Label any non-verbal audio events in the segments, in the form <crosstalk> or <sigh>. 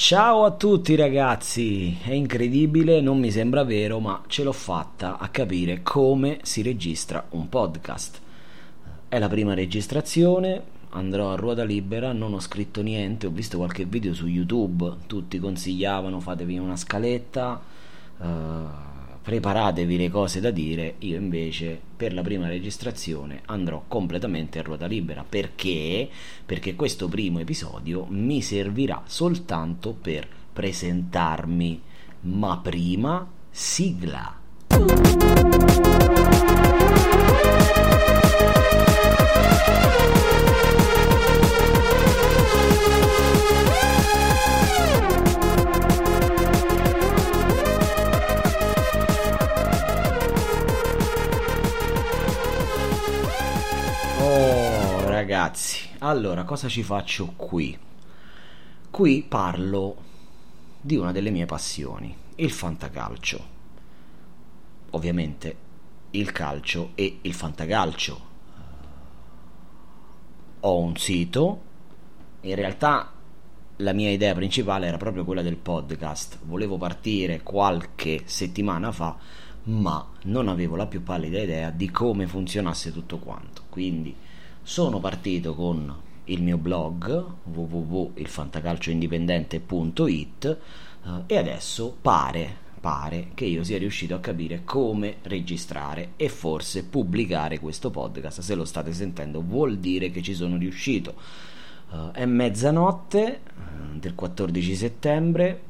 Ciao a tutti ragazzi, è incredibile, non mi sembra vero, ma ce l'ho fatta a capire come si registra un podcast. È la prima registrazione, andrò a ruota libera, non ho scritto niente, ho visto qualche video su YouTube, tutti consigliavano fatevi una scaletta, uh, preparatevi le cose da dire, io invece per la prima registrazione andrò completamente a ruota libera. Perché? Perché questo primo episodio mi servirà soltanto per presentarmi, ma prima sigla. Ragazzi, allora cosa ci faccio qui? Qui parlo di una delle mie passioni, il fantacalcio. Ovviamente il calcio e il fantacalcio. Ho un sito, in realtà la mia idea principale era proprio quella del podcast. Volevo partire qualche settimana fa, ma non avevo la più pallida idea di come funzionasse tutto quanto. Quindi sono partito con il mio blog www.ilfantacalcioindipendente.it eh, e adesso pare pare che io sia riuscito a capire come registrare e forse pubblicare questo podcast. Se lo state sentendo, vuol dire che ci sono riuscito. Uh, è mezzanotte uh, del 14 settembre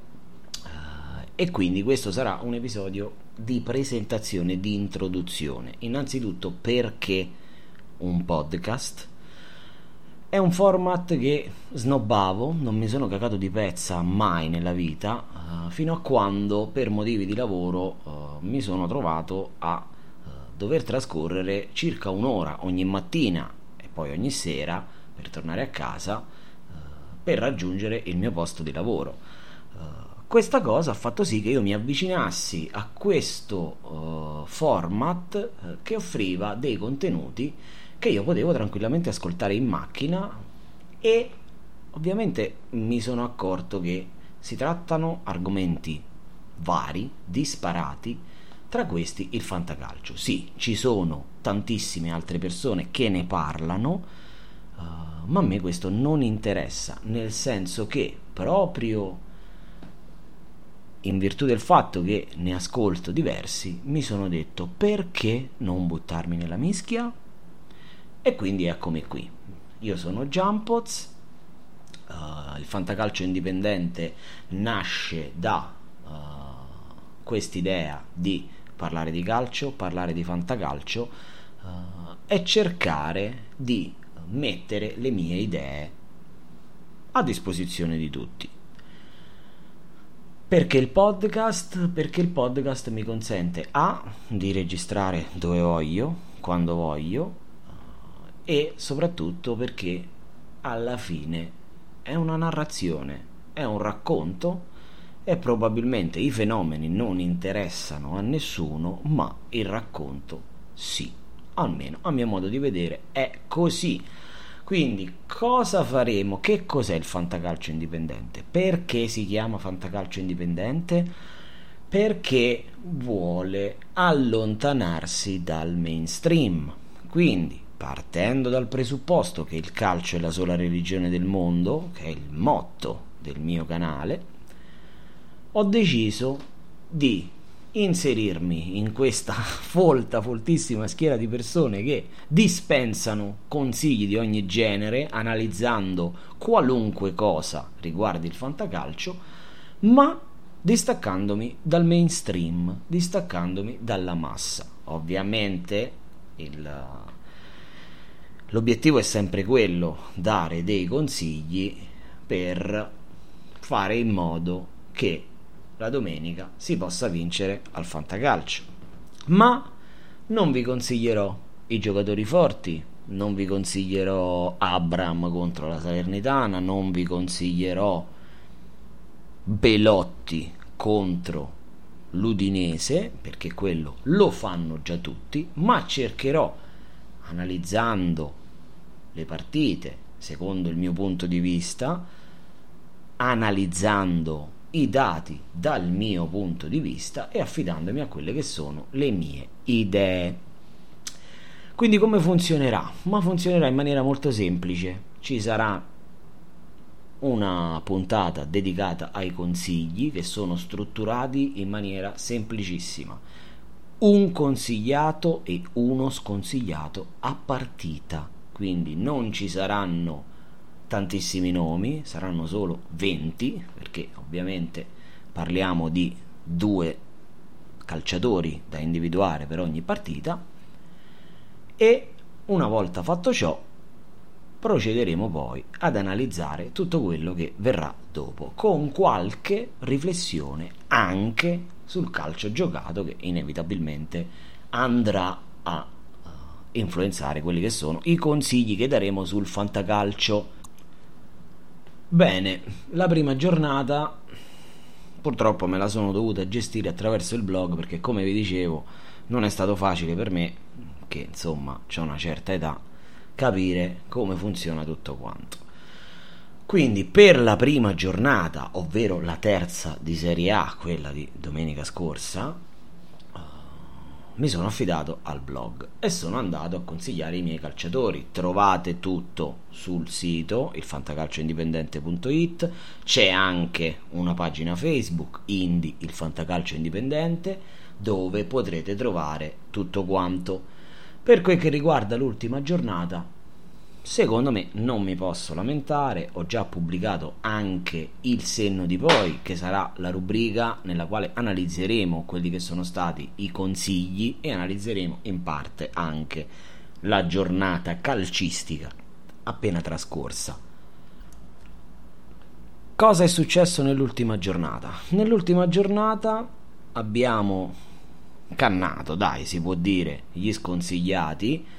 e quindi questo sarà un episodio di presentazione, di introduzione. Innanzitutto perché un podcast. È un format che snobbavo, non mi sono cagato di pezza mai nella vita, uh, fino a quando per motivi di lavoro uh, mi sono trovato a uh, dover trascorrere circa un'ora ogni mattina e poi ogni sera per tornare a casa per raggiungere il mio posto di lavoro. Questa cosa ha fatto sì che io mi avvicinassi a questo format che offriva dei contenuti che io potevo tranquillamente ascoltare in macchina e ovviamente mi sono accorto che si trattano argomenti vari, disparati, tra questi il fantacalcio. Sì, ci sono tantissime altre persone che ne parlano, uh, ma a me questo non interessa, nel senso che proprio in virtù del fatto che ne ascolto diversi, mi sono detto perché non buttarmi nella mischia? E quindi eccomi qui. Io sono Jumpoz, uh, il fantacalcio indipendente nasce da uh, quest'idea di parlare di calcio, parlare di fantacalcio uh, e cercare di mettere le mie idee a disposizione di tutti. Perché il podcast? Perché il podcast mi consente A di registrare dove voglio, quando voglio, e soprattutto perché alla fine è una narrazione, è un racconto e probabilmente i fenomeni non interessano a nessuno, ma il racconto sì, almeno a mio modo di vedere è così. Quindi cosa faremo? Che cos'è il fantacalcio indipendente? Perché si chiama fantacalcio indipendente? Perché vuole allontanarsi dal mainstream. Quindi partendo dal presupposto che il calcio è la sola religione del mondo, che è il motto del mio canale, ho deciso di inserirmi in questa <laughs> folta, foltissima schiera di persone che dispensano consigli di ogni genere, analizzando qualunque cosa riguardi il fantacalcio, ma distaccandomi dal mainstream, distaccandomi dalla massa. Ovviamente il L'obiettivo è sempre quello, dare dei consigli per fare in modo che la domenica si possa vincere al fantacalcio. Ma non vi consiglierò i giocatori forti, non vi consiglierò Abram contro la Salernitana, non vi consiglierò Belotti contro l'Udinese, perché quello lo fanno già tutti, ma cercherò analizzando le partite secondo il mio punto di vista analizzando i dati dal mio punto di vista e affidandomi a quelle che sono le mie idee. Quindi come funzionerà? Ma funzionerà in maniera molto semplice. Ci sarà una puntata dedicata ai consigli che sono strutturati in maniera semplicissima. Un consigliato e uno sconsigliato a partita. Quindi non ci saranno tantissimi nomi, saranno solo 20, perché ovviamente parliamo di due calciatori da individuare per ogni partita e una volta fatto ciò procederemo poi ad analizzare tutto quello che verrà dopo con qualche riflessione anche sul calcio giocato che inevitabilmente andrà a uh, influenzare quelli che sono i consigli che daremo sul fantacalcio Bene, la prima giornata purtroppo me la sono dovuta gestire attraverso il blog perché come vi dicevo non è stato facile per me, che insomma ho una certa età, capire come funziona tutto quanto. Quindi per la prima giornata, ovvero la terza di Serie A, quella di domenica scorsa, mi sono affidato al blog e sono andato a consigliare i miei calciatori. Trovate tutto sul sito ilfantacalcioindipendente.it, c'è anche una pagina Facebook Indie il fantacalcio indipendente dove potrete trovare tutto quanto. Per quel che riguarda l'ultima giornata, Secondo me non mi posso lamentare, ho già pubblicato anche il senno di poi, che sarà la rubrica nella quale analizzeremo quelli che sono stati i consigli e analizzeremo in parte anche la giornata calcistica appena trascorsa. Cosa è successo nell'ultima giornata? Nell'ultima giornata abbiamo cannato, dai, si può dire, gli sconsigliati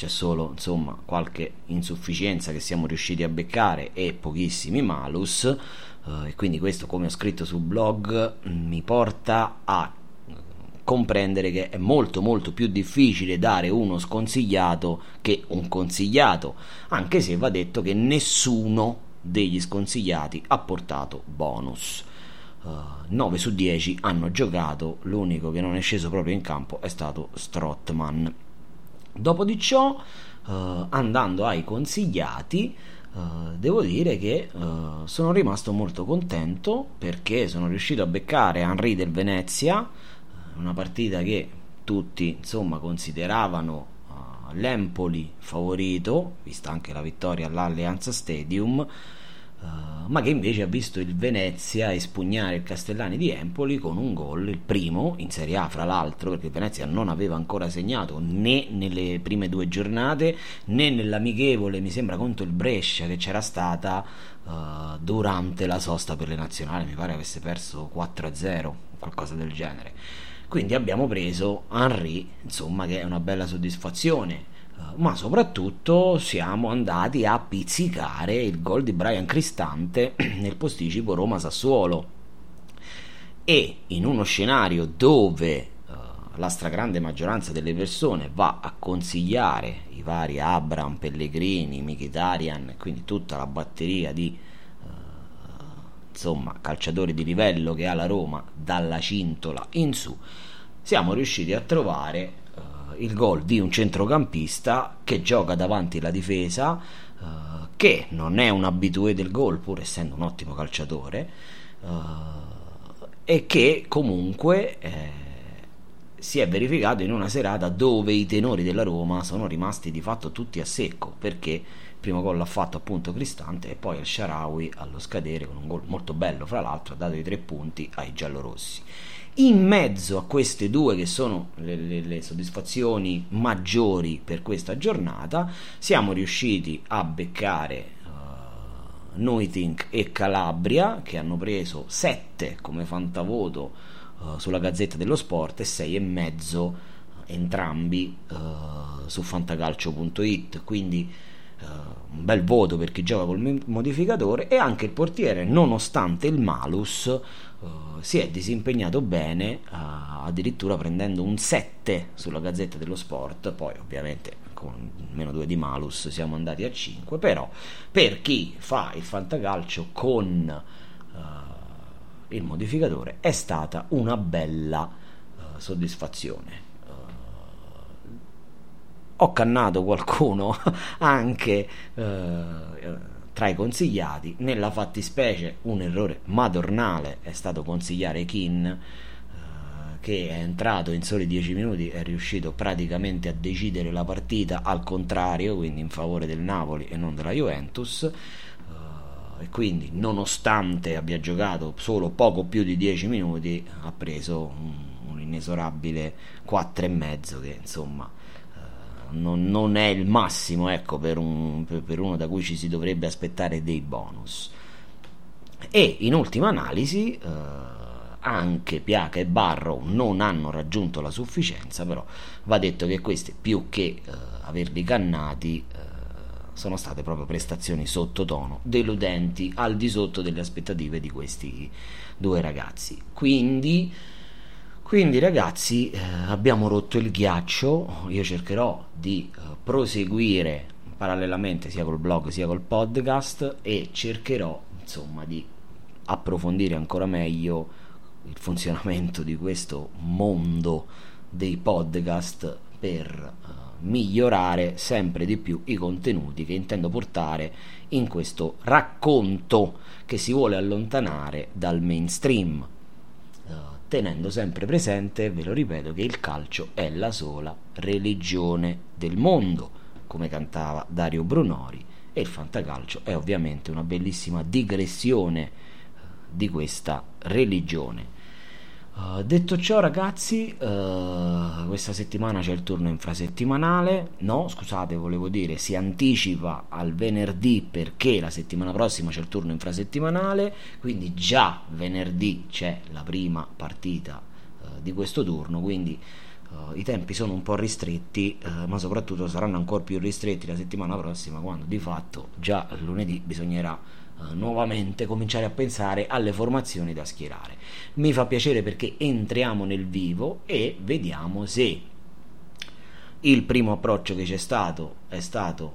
c'è solo insomma qualche insufficienza che siamo riusciti a beccare e pochissimi malus eh, e quindi questo come ho scritto sul blog mi porta a comprendere che è molto molto più difficile dare uno sconsigliato che un consigliato anche se va detto che nessuno degli sconsigliati ha portato bonus. Uh, eh, 9 su 10 hanno giocato l'unico che non è sceso proprio in campo è stato Strottman Dopo di ciò, uh, andando ai consigliati, uh, devo dire che uh, sono rimasto molto contento perché sono riuscito a beccare Henry del Venezia, una partita che tutti insomma consideravano l'Empoli favorito, vista anche la vittoria all'Allianza Stadium Uh, ma che invece ha visto il Venezia espugnare il Castellani di Empoli con un gol, il primo in Serie A fra l'altro, perché il Venezia non aveva ancora segnato né nelle prime due giornate né nell'amichevole, mi sembra, contro il Brescia che c'era stata uh, durante la sosta per le nazionali, mi pare avesse perso 4-0, qualcosa del genere. Quindi abbiamo preso Henry, insomma, che è una bella soddisfazione ma soprattutto siamo andati a pizzicare il gol di Brian Cristante <clears throat> nel posticipo Roma-Sassuolo. E in uno scenario dove uh, la stragrande maggioranza delle persone va a consigliare i vari Abram, Pellegrini, Mkhitaryan, quindi tutta la batteria di uh, insomma calciatori di livello che ha la Roma dalla cintola in su, siamo riusciti a trovare il gol di un centrocampista che gioca davanti la difesa, uh, che non è un abitué del gol, pur essendo un ottimo calciatore, uh, e che comunque eh, si è verificato in una serata dove i tenori della Roma sono rimasti di fatto tutti a secco, perché il primo gol l'ha fatto appunto Cristante e poi il Sharawi allo scadere con un gol molto bello, fra l'altro ha dato i tre punti ai giallorossi in mezzo a queste due che sono le, le, le, soddisfazioni maggiori per questa giornata siamo riusciti a beccare uh, Noitink e Calabria che hanno preso 7 come fantavoto uh, sulla Gazzetta dello Sport e 6 e mezzo entrambi uh, su fantacalcio.it quindi un bel voto per chi gioca col modificatore e anche il portiere nonostante il malus uh, si è disimpegnato bene uh, addirittura prendendo un 7 sulla gazzetta dello sport poi ovviamente con meno 2 di malus siamo andati a 5, però per chi fa il fantacalcio con il modificatore è stata una bella soddisfazione. Ho cannato qualcuno <laughs> anche tra i consigliati, nella fattispecie un errore madornale è stato consigliare Kin che è entrato in soli 10 minuti è riuscito praticamente a decidere la partita al contrario, quindi in favore del Napoli e non della Juventus. Uh, e quindi, nonostante abbia giocato solo poco più di 10 minuti, ha preso un, un inesorabile 4,5 che insomma non, non, è il massimo ecco, per, un, per, uno da cui ci si dovrebbe aspettare dei bonus. E in ultima analisi. Uh, anche Piaca e Barrow non hanno raggiunto la sufficienza, però va detto che questi più che eh, averli cannati eh, sono state proprio prestazioni sottotono, deludenti al di sotto delle aspettative di questi due ragazzi. Quindi, quindi ragazzi, eh, abbiamo rotto il ghiaccio, io cercherò di eh, proseguire parallelamente sia col blog sia col podcast e cercherò insomma di approfondire ancora meglio il funzionamento di questo mondo dei podcast per uh, migliorare sempre di più i contenuti che intendo portare in questo racconto che si vuole allontanare dal mainstream, tenendo sempre presente, ve lo ripeto, che il calcio è la sola religione del mondo, come cantava Dario Brunori, e il fantacalcio è ovviamente una bellissima digressione di questa religione. Uh, detto ciò, ragazzi, uh, questa settimana c'è il turno infrasettimanale. No, scusate, volevo dire, si anticipa al venerdì perché la settimana prossima c'è il turno infrasettimanale. Quindi già venerdì c'è la prima partita uh, di questo turno. Quindi i tempi sono un po' ristretti, ma soprattutto saranno ancora più ristretti la settimana prossima, quando di fatto già lunedì bisognerà eh, nuovamente cominciare a pensare alle formazioni da schierare. Mi fa piacere perché entriamo nel vivo e vediamo se il primo approccio che c'è stato è stato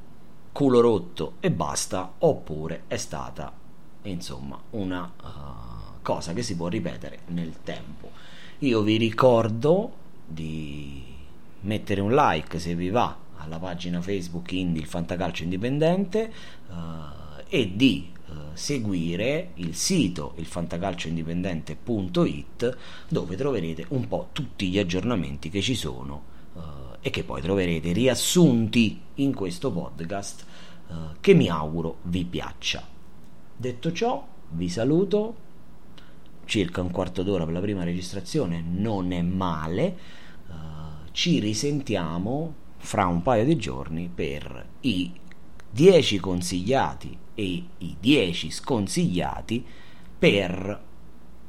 culo rotto e basta oppure è stata insomma una uh, cosa che si può ripetere nel tempo. Io vi ricordo di mettere un like se vi va alla pagina Facebook Indie il Fantacalcio Indipendente uh, e di eh, seguire il sito ilfantacalcioindipendente.it dove troverete un po' tutti gli aggiornamenti che ci sono uh, e che poi troverete riassunti in questo podcast uh, che mi auguro vi piaccia. Detto ciò, vi saluto. Circa un quarto d'ora per la prima registrazione non è male. Uh, ci risentiamo fra un paio di giorni per i 10 consigliati e i 10 sconsigliati per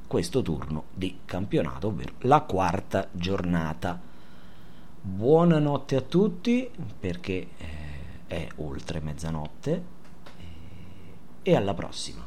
questo turno di campionato, ovvero la quarta giornata. Buonanotte a tutti perché eh, è oltre mezzanotte eh, e alla prossima.